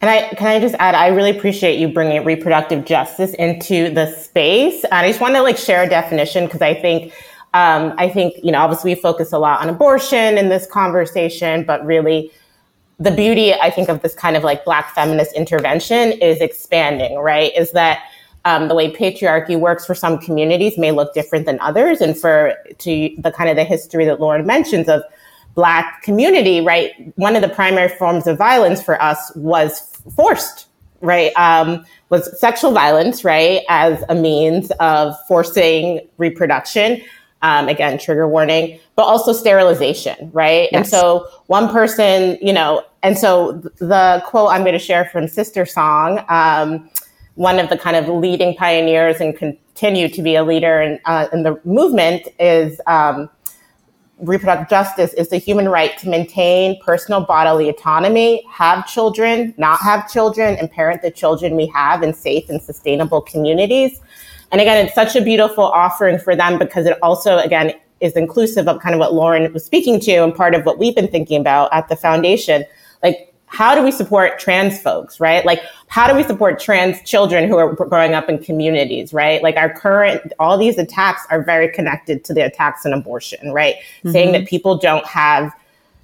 I: And I can I just add, I really appreciate you bringing reproductive justice into the space. And I just want to like share a definition because I think um, I think you know obviously we focus a lot on abortion in this conversation, but really the beauty, I think, of this kind of like Black feminist intervention is expanding, right? Is that um, the way patriarchy works for some communities may look different than others. And for to the kind of the history that Lauren mentions of Black community, right? One of the primary forms of violence for us was forced, right? Um, was sexual violence, right? As a means of forcing reproduction um, again, trigger warning, but also sterilization, right? Yes. And so one person, you know, and so the quote I'm going to share from SisterSong, um, one of the kind of leading pioneers and continue to be a leader in, uh, in the movement is um, reproductive justice is the human right to maintain personal bodily autonomy, have children, not have children, and parent the children we have in safe and sustainable communities. And again, it's such a beautiful offering for them because it also, again, is inclusive of kind of what Lauren was speaking to and part of what we've been thinking about at the foundation. Like, how do we support trans folks, right? Like, how do we support trans children who are growing up in communities, right? Like, our current, all these attacks are very connected to the attacks on abortion, right? Mm-hmm. Saying that people don't have,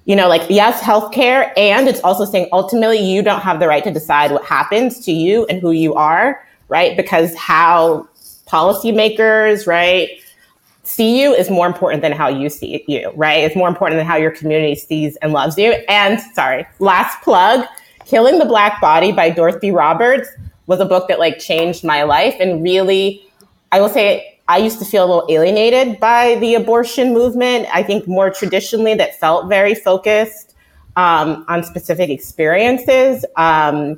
I: you know, like, yes, healthcare, and it's also saying ultimately you don't have the right to decide what happens to you and who you are, right? Because how policymakers, right, see you is more important than how you see you, right? It's more important than how your community sees and loves you. And sorry, last plug, Killing the Black Body by Dorothy Roberts was a book that like changed my life and really I will say I used to feel a little alienated by the abortion movement. I think more traditionally that felt very focused um, on specific experiences. Um,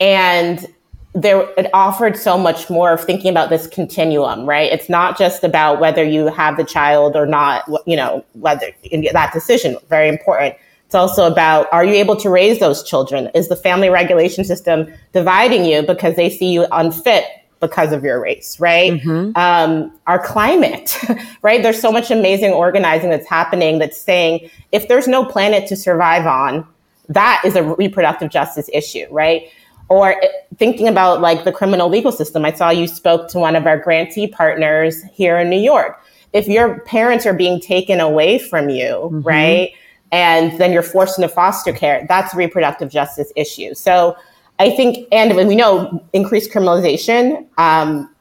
I: and there it offered so much more of thinking about this continuum right? It's not just about whether you have the child or not you know whether that decision very important. It's also about are you able to raise those children? Is the family regulation system dividing you because they see you unfit because of your race right? Mm-hmm. um, our climate right? There's so much amazing organizing that's happening that's saying if there's no planet to survive on that is a reproductive justice issue right or thinking about like the criminal legal system. I saw you spoke to one of our grantee partners here in New York. If your parents are being taken away from you, mm-hmm. right? and then you're forced into foster care. That's a reproductive justice issue. So I think, and we know increased criminalization um,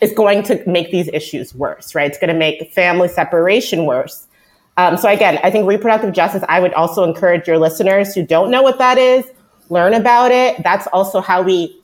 I: is going to make these issues worse, right? It's going to make family separation worse. Um, so again, I think reproductive justice, I would also encourage your listeners who don't know what that is, learn about it. That's also how we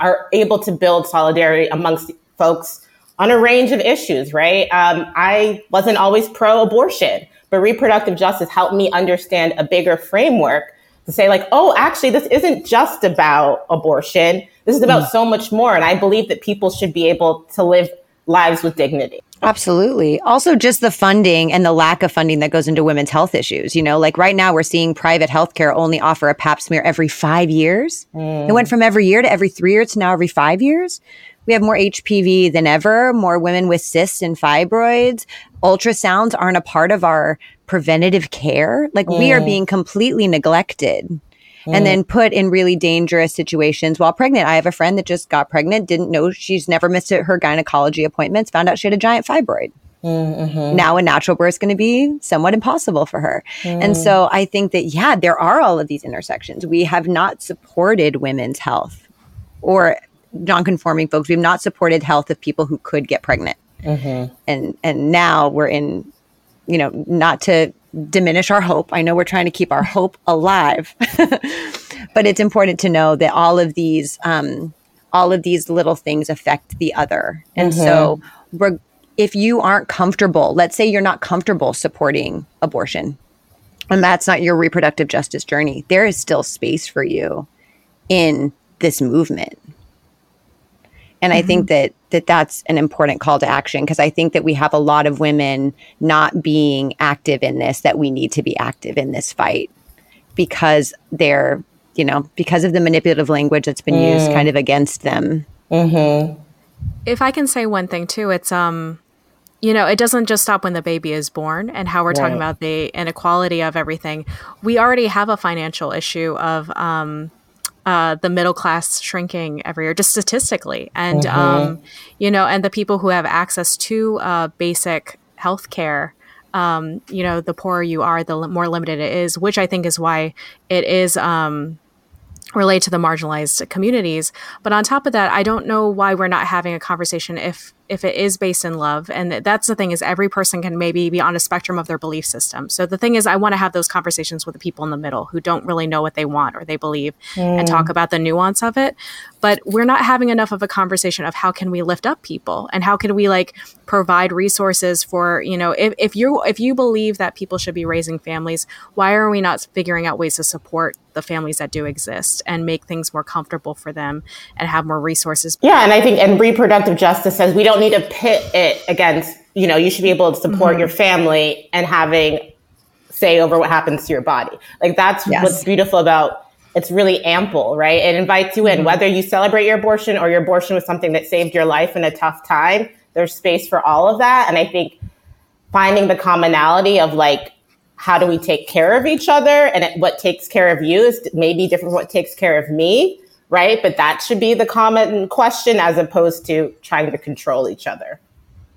I: are able to build solidarity amongst folks on a range of issues, right? Um, I wasn't always pro abortion, but reproductive justice helped me understand a bigger framework to say, like, oh, actually, this isn't just about abortion. This is about mm. so much more. And I believe that people should be able to live lives with dignity.
B: Absolutely. Also, just the funding and the lack of funding that goes into women's health issues. You know, like right now, we're seeing private healthcare only offer a pap smear every five years. Mm. It went from every year to every three years to now every five years. We have more HPV than ever, more women with cysts and fibroids. Ultrasounds aren't a part of our preventative care. Like mm. we are mm. being completely neglected and mm. then put in really dangerous situations while pregnant. I have a friend that just got pregnant, didn't know she's never missed her gynecology appointments, found out she had a giant fibroid. Mm-hmm. Now a natural birth is going to be somewhat impossible for her. Mm. And so I think that, yeah, there are all of these intersections. We have not supported women's health or non-conforming folks. We've not supported health of people who could get pregnant. Mm-hmm. And, and now we're in, you know, not to diminish our hope. I know we're trying to keep our hope alive, but it's important to know that all of these, um, all of these little things affect the other. And mm-hmm. so, if you aren't comfortable, let's say you're not comfortable supporting abortion, and that's not your reproductive justice journey, there is still space for you in this movement. And mm-hmm. I think mm-hmm. that that that's an important call to action because I think that we have a lot of women not being active in this that we need to be active in this fight because they're, you know, because of the manipulative language that's been mm. used kind of against them.
H: Mm-hmm. If I can say one thing too, it's um you know, it doesn't just stop when the baby is born and how we're right. talking about the inequality of everything. We already have a financial issue of um uh, the middle class shrinking every year, just statistically, and mm-hmm. um, you know, and the people who have access to uh, basic health care. Um, you know, the poorer you are, the more limited it is, which I think is why it is um, related to the marginalized communities. But on top of that, I don't know why we're not having a conversation if if it is based in love. And that's the thing is every person can maybe be on a spectrum of their belief system. So the thing is i want to have those conversations with the people in the middle who don't really know what they want or they believe mm. and talk about the nuance of it. But we're not having enough of a conversation of how can we lift up people and how can we like provide resources for you know if, if you if you believe that people should be raising families why are we not figuring out ways to support the families that do exist and make things more comfortable for them and have more resources
I: yeah and i think and reproductive justice says we don't need to pit it against, you know, you should be able to support mm-hmm. your family and having say over what happens to your body. Like that's yes. what's beautiful about it's really ample, right? It invites you in, mm-hmm. whether you celebrate your abortion or your abortion was something that saved your life in a tough time. There's space for all of that. And I think finding the commonality of like, how do we take care of each other? And it, what takes care of you is maybe different from what takes care of me right? But that should be the common question as opposed to trying to control each other.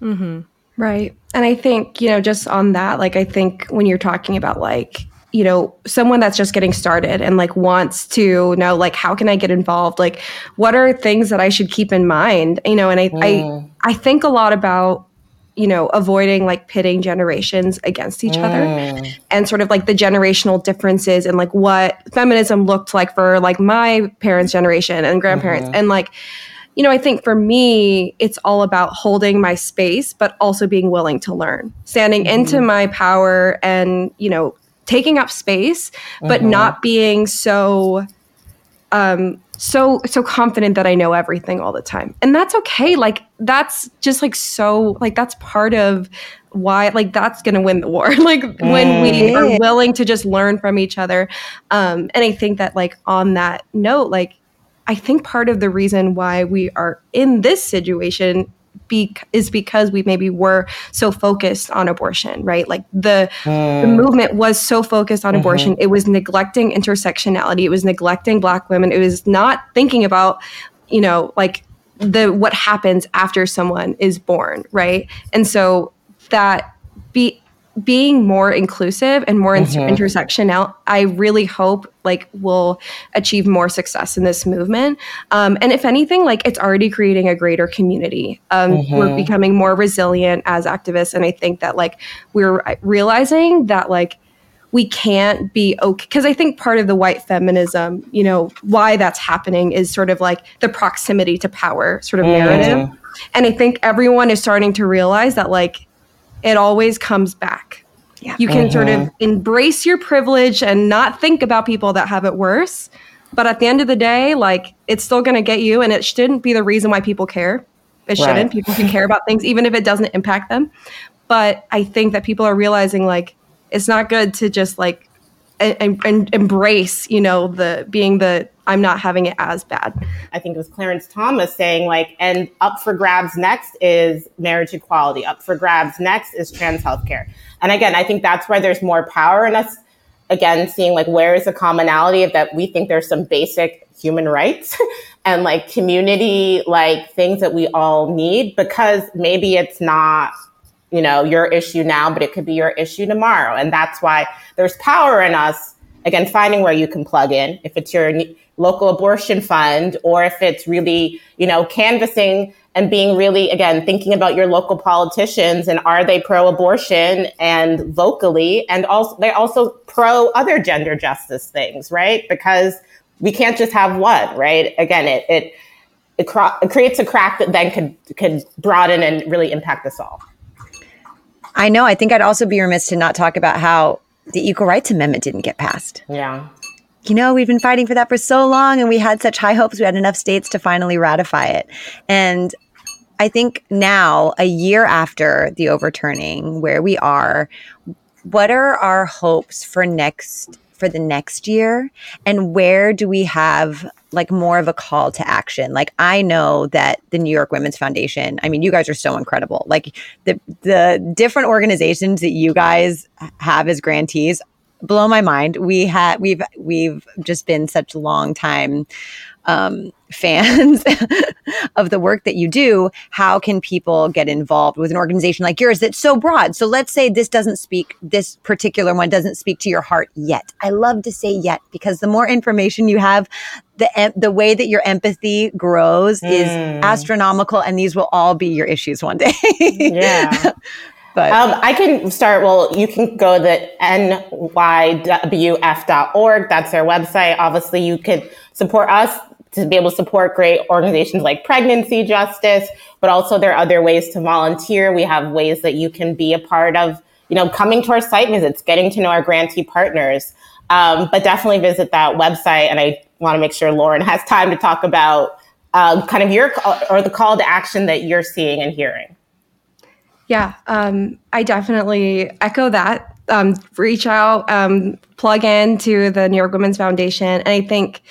J: Mm-hmm. Right. And I think, you know, just on that, like, I think when you're talking about like, you know, someone that's just getting started and like wants to know, like, how can I get involved? Like, what are things that I should keep in mind? You know, and I, mm. I, I think a lot about you know, avoiding like pitting generations against each mm. other and sort of like the generational differences and like what feminism looked like for like my parents' generation and grandparents. Mm-hmm. And like, you know, I think for me, it's all about holding my space, but also being willing to learn, standing mm-hmm. into my power and, you know, taking up space, but mm-hmm. not being so um so so confident that I know everything all the time. And that's okay. Like that's just like so like that's part of why like that's going to win the war. like mm. when we mm. are willing to just learn from each other. Um and I think that like on that note like I think part of the reason why we are in this situation be, is because we maybe were so focused on abortion, right? Like the, mm. the movement was so focused on mm-hmm. abortion, it was neglecting intersectionality, it was neglecting Black women, it was not thinking about, you know, like the what happens after someone is born, right? And so that be being more inclusive and more mm-hmm. inter- intersectional, I really hope like we'll achieve more success in this movement. Um, and if anything, like it's already creating a greater community. Um, mm-hmm. We're becoming more resilient as activists, and I think that like we're realizing that like we can't be okay because i think part of the white feminism you know why that's happening is sort of like the proximity to power sort of mm. narrative and i think everyone is starting to realize that like it always comes back yeah. you can mm-hmm. sort of mm-hmm. embrace your privilege and not think about people that have it worse but at the end of the day like it's still going to get you and it shouldn't be the reason why people care it shouldn't people can care about things even if it doesn't impact them but i think that people are realizing like it's not good to just like and, and embrace, you know, the being the I'm not having it as bad.
I: I think it was Clarence Thomas saying like, and up for grabs next is marriage equality. Up for grabs next is trans healthcare. And again, I think that's why there's more power in us. Again, seeing like where is the commonality of that we think there's some basic human rights and like community like things that we all need because maybe it's not you know, your issue now, but it could be your issue tomorrow. And that's why there's power in us, again, finding where you can plug in. If it's your local abortion fund or if it's really, you know, canvassing and being really, again, thinking about your local politicians and are they pro abortion and vocally, and also they're also pro other gender justice things, right? Because we can't just have one, right? Again, it, it, it, cro- it creates a crack that then could, could broaden and really impact us all.
B: I know. I think I'd also be remiss to not talk about how the Equal Rights Amendment didn't get passed.
I: Yeah.
B: You know, we've been fighting for that for so long and we had such high hopes. We had enough states to finally ratify it. And I think now, a year after the overturning, where we are, what are our hopes for next for the next year? And where do we have like more of a call to action? Like i know that the new york women's foundation i mean you guys are so incredible. Like the the different organizations that you guys have as grantees blow my mind we had we've we've just been such long time um, fans of the work that you do, how can people get involved with an organization like yours that's so broad? So let's say this doesn't speak, this particular one doesn't speak to your heart yet. I love to say yet because the more information you have, the the way that your empathy grows mm. is astronomical, and these will all be your issues one day.
I: yeah. But um, I can start. Well, you can go to nywf.org. That's their website. Obviously, you could support us to be able to support great organizations like Pregnancy Justice, but also there are other ways to volunteer. We have ways that you can be a part of, you know, coming to our site visits, getting to know our grantee partners. Um, but definitely visit that website. And I want to make sure Lauren has time to talk about uh, kind of your or the call to action that you're seeing and hearing.
J: Yeah, um, I definitely echo that. Um, reach out, um, plug in to the New York Women's Foundation, and I think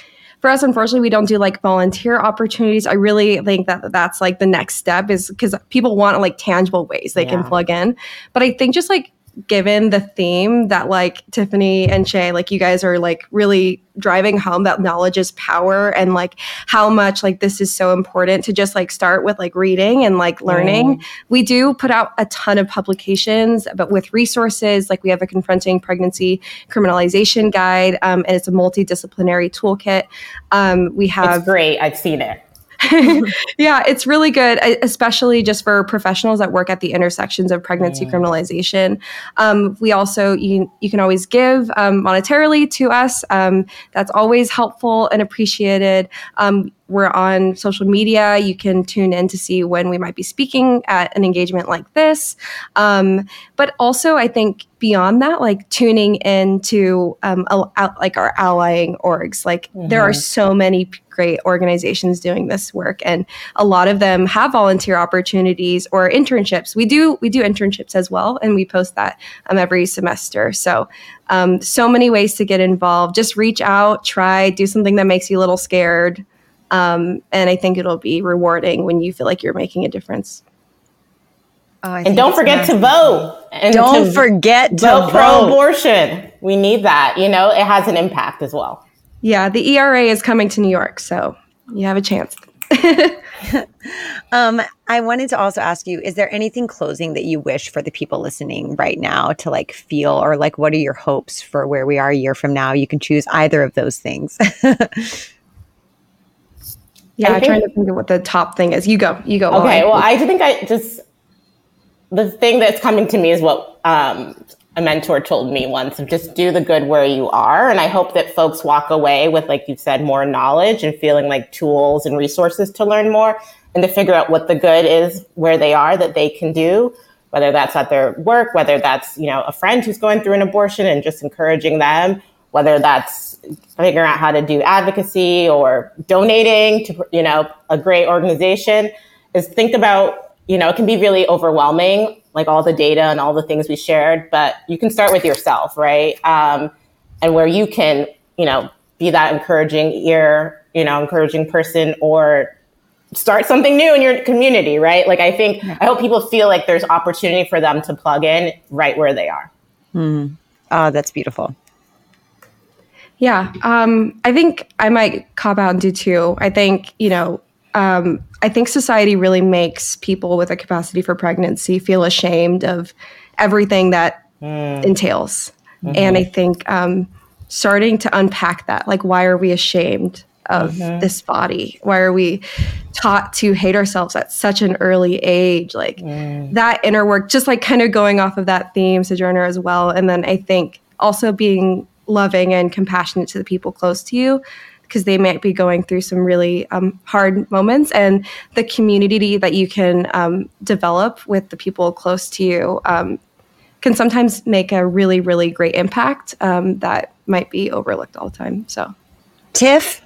J: for us, unfortunately, we don't do like volunteer opportunities. I really think that that's like the next step is because people want like tangible ways they yeah. can plug in. But I think just like given the theme that like Tiffany and Shea, like you guys are like really driving home that knowledge is power and like how much like this is so important to just like start with like reading and like learning. Mm. We do put out a ton of publications, but with resources like we have a confronting pregnancy criminalization guide, um, and it's a multidisciplinary toolkit. Um, we have
I: it's great. I've seen it.
J: yeah, it's really good, especially just for professionals that work at the intersections of pregnancy criminalization. Um, we also you you can always give um, monetarily to us. Um, that's always helpful and appreciated. We're on social media. You can tune in to see when we might be speaking at an engagement like this. Um, but also, I think beyond that, like tuning into um, like our allying orgs. Like mm-hmm. there are mm-hmm. so many great organizations doing this work, and a lot of them have volunteer opportunities or internships. We do we do internships as well, and we post that um, every semester. So um, so many ways to get involved. Just reach out, try, do something that makes you a little scared. Um, and I think it'll be rewarding when you feel like you're making a difference.
I: Oh, and don't forget to vote.
B: And don't forget to vote, vote
I: pro-abortion. We need that. You know, it has an impact as well.
J: Yeah, the ERA is coming to New York, so you have a chance.
B: um, I wanted to also ask you: Is there anything closing that you wish for the people listening right now to like feel, or like, what are your hopes for where we are a year from now? You can choose either of those things.
J: yeah, I'm trying to think of what the top thing is. You go. You go.
I: Okay. Well, I think I just the thing that's coming to me is what um, a mentor told me once of just do the good where you are. And I hope that folks walk away with, like you said, more knowledge and feeling like tools and resources to learn more and to figure out what the good is where they are that they can do, whether that's at their work, whether that's, you know, a friend who's going through an abortion and just encouraging them, whether that's figuring out how to do advocacy or donating to, you know, a great organization is think about, you know, it can be really overwhelming like all the data and all the things we shared, but you can start with yourself, right? Um, and where you can, you know, be that encouraging ear, you know, encouraging person or start something new in your community, right? Like I think. I hope people feel like there's opportunity for them to plug in right where they are.
B: Mm. Oh, that's beautiful.
J: Yeah. Um, I think I might cop out and do two. I think, you know, um, I think society really makes people with a capacity for pregnancy feel ashamed of everything that mm. entails. Mm-hmm. And I think um, starting to unpack that, like, why are we ashamed of mm-hmm. this body? Why are we taught to hate ourselves at such an early age? Like mm. that inner work, just like kind of going off of that theme, Sojourner, as well. And then I think also being loving and compassionate to the people close to you because they might be going through some really um, hard moments. And the community that you can um, develop with the people close to you um, can sometimes make a really, really great impact um, that might be overlooked all the time. So,
B: Tiff?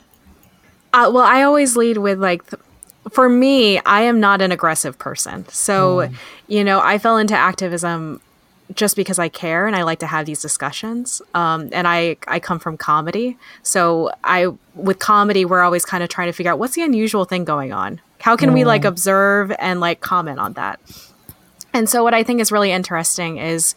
H: Uh, well, I always lead with like, th- for me, I am not an aggressive person. So, mm. you know, I fell into activism just because I care and I like to have these discussions. Um, and I I come from comedy, so I with comedy we're always kind of trying to figure out what's the unusual thing going on. How can we like observe and like comment on that? And so what I think is really interesting is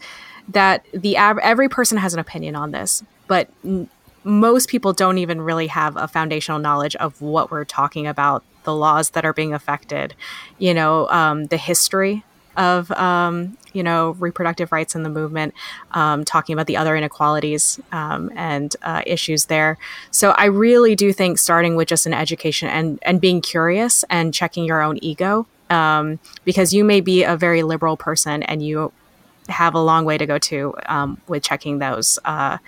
H: that the every person has an opinion on this, but n- most people don't even really have a foundational knowledge of what we're talking about, the laws that are being affected, you know, um, the history of um, you know reproductive rights in the movement, um, talking about the other inequalities um, and uh, issues there. So I really do think starting with just an education and and being curious and checking your own ego, um, because you may be a very liberal person and you have a long way to go to um, with checking those. Uh,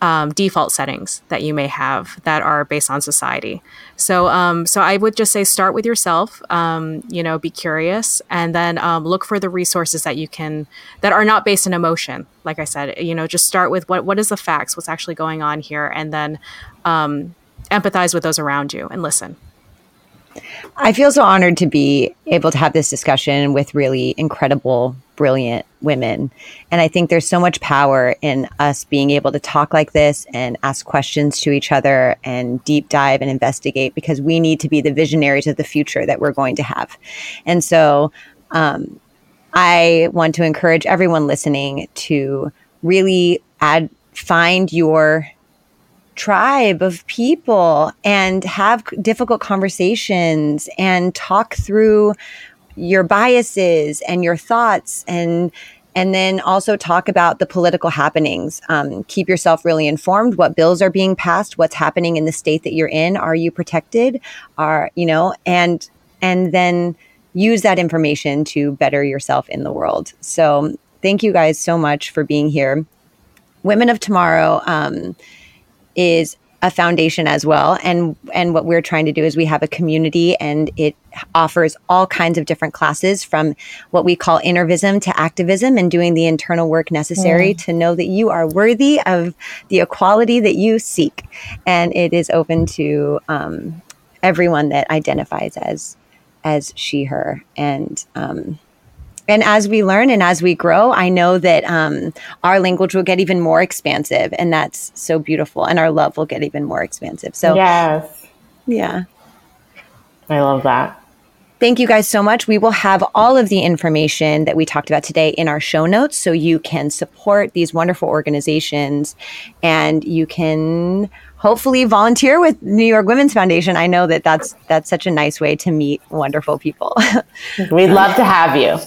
H: um, default settings that you may have that are based on society. So, um, so I would just say start with yourself. Um, you know, be curious, and then um, look for the resources that you can that are not based in emotion. Like I said, you know, just start with what what is the facts, what's actually going on here, and then um, empathize with those around you and listen.
B: I feel so honored to be able to have this discussion with really incredible, brilliant women. And I think there's so much power in us being able to talk like this and ask questions to each other and deep dive and investigate because we need to be the visionaries of the future that we're going to have. And so um, I want to encourage everyone listening to really add, find your tribe of people and have difficult conversations and talk through your biases and your thoughts and and then also talk about the political happenings. Um, keep yourself really informed. What bills are being passed? What's happening in the state that you're in? Are you protected? Are you know and and then use that information to better yourself in the world. So thank you guys so much for being here. Women of tomorrow um, is a foundation as well. And and what we're trying to do is we have a community and it offers all kinds of different classes from what we call innervism to activism and doing the internal work necessary mm. to know that you are worthy of the equality that you seek. And it is open to um, everyone that identifies as as she her. And um, and as we learn and as we grow, I know that um, our language will get even more expansive, and that's so beautiful. And our love will get even more expansive. So,
I: yes,
B: yeah,
I: I love that.
B: Thank you guys so much. We will have all of the information that we talked about today in our show notes so you can support these wonderful organizations and you can hopefully volunteer with New York Women's Foundation. I know that that's that's such a nice way to meet wonderful people.
I: We'd love to have you.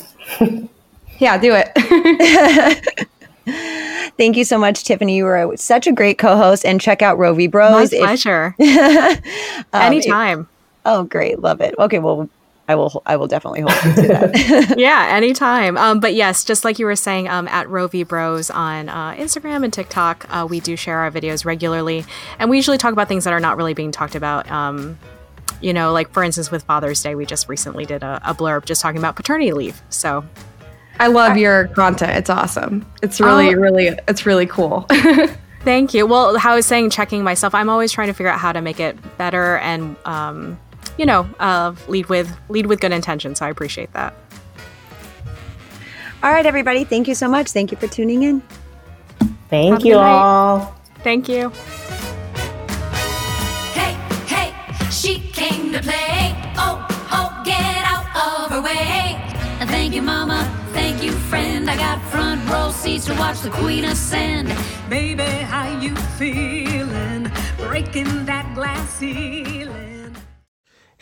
J: Yeah, do it.
B: Thank you so much, Tiffany. You were such a great co-host. And check out Roe v.
H: Bros. My pleasure.
B: um,
H: Anytime.
B: oh, great. Love it. Okay, well, I will. I will definitely hold you to
H: that. yeah, anytime. Um, but yes, just like you were saying, um, at Roe v. Bros on uh, Instagram and TikTok, uh, we do share our videos regularly, and we usually talk about things that are not really being talked about. Um, you know, like for instance, with Father's Day, we just recently did a, a blurb just talking about paternity leave. So
J: I love your content. It's awesome. It's really, oh. really, it's really cool.
H: Thank you. Well, how I was saying, checking myself, I'm always trying to figure out how to make it better and, um, you know, uh, lead with lead with good intention. So I appreciate that.
B: All right, everybody. Thank you so much. Thank you for tuning in.
I: Thank Have you all.
H: Thank you.
K: Hey, hey, she came to play. Oh, oh, get out of her way. Thank you, Mama. Thank you, friend. I got front row seats to watch the Queen ascend. Baby, how you feeling? Breaking that glass ceiling.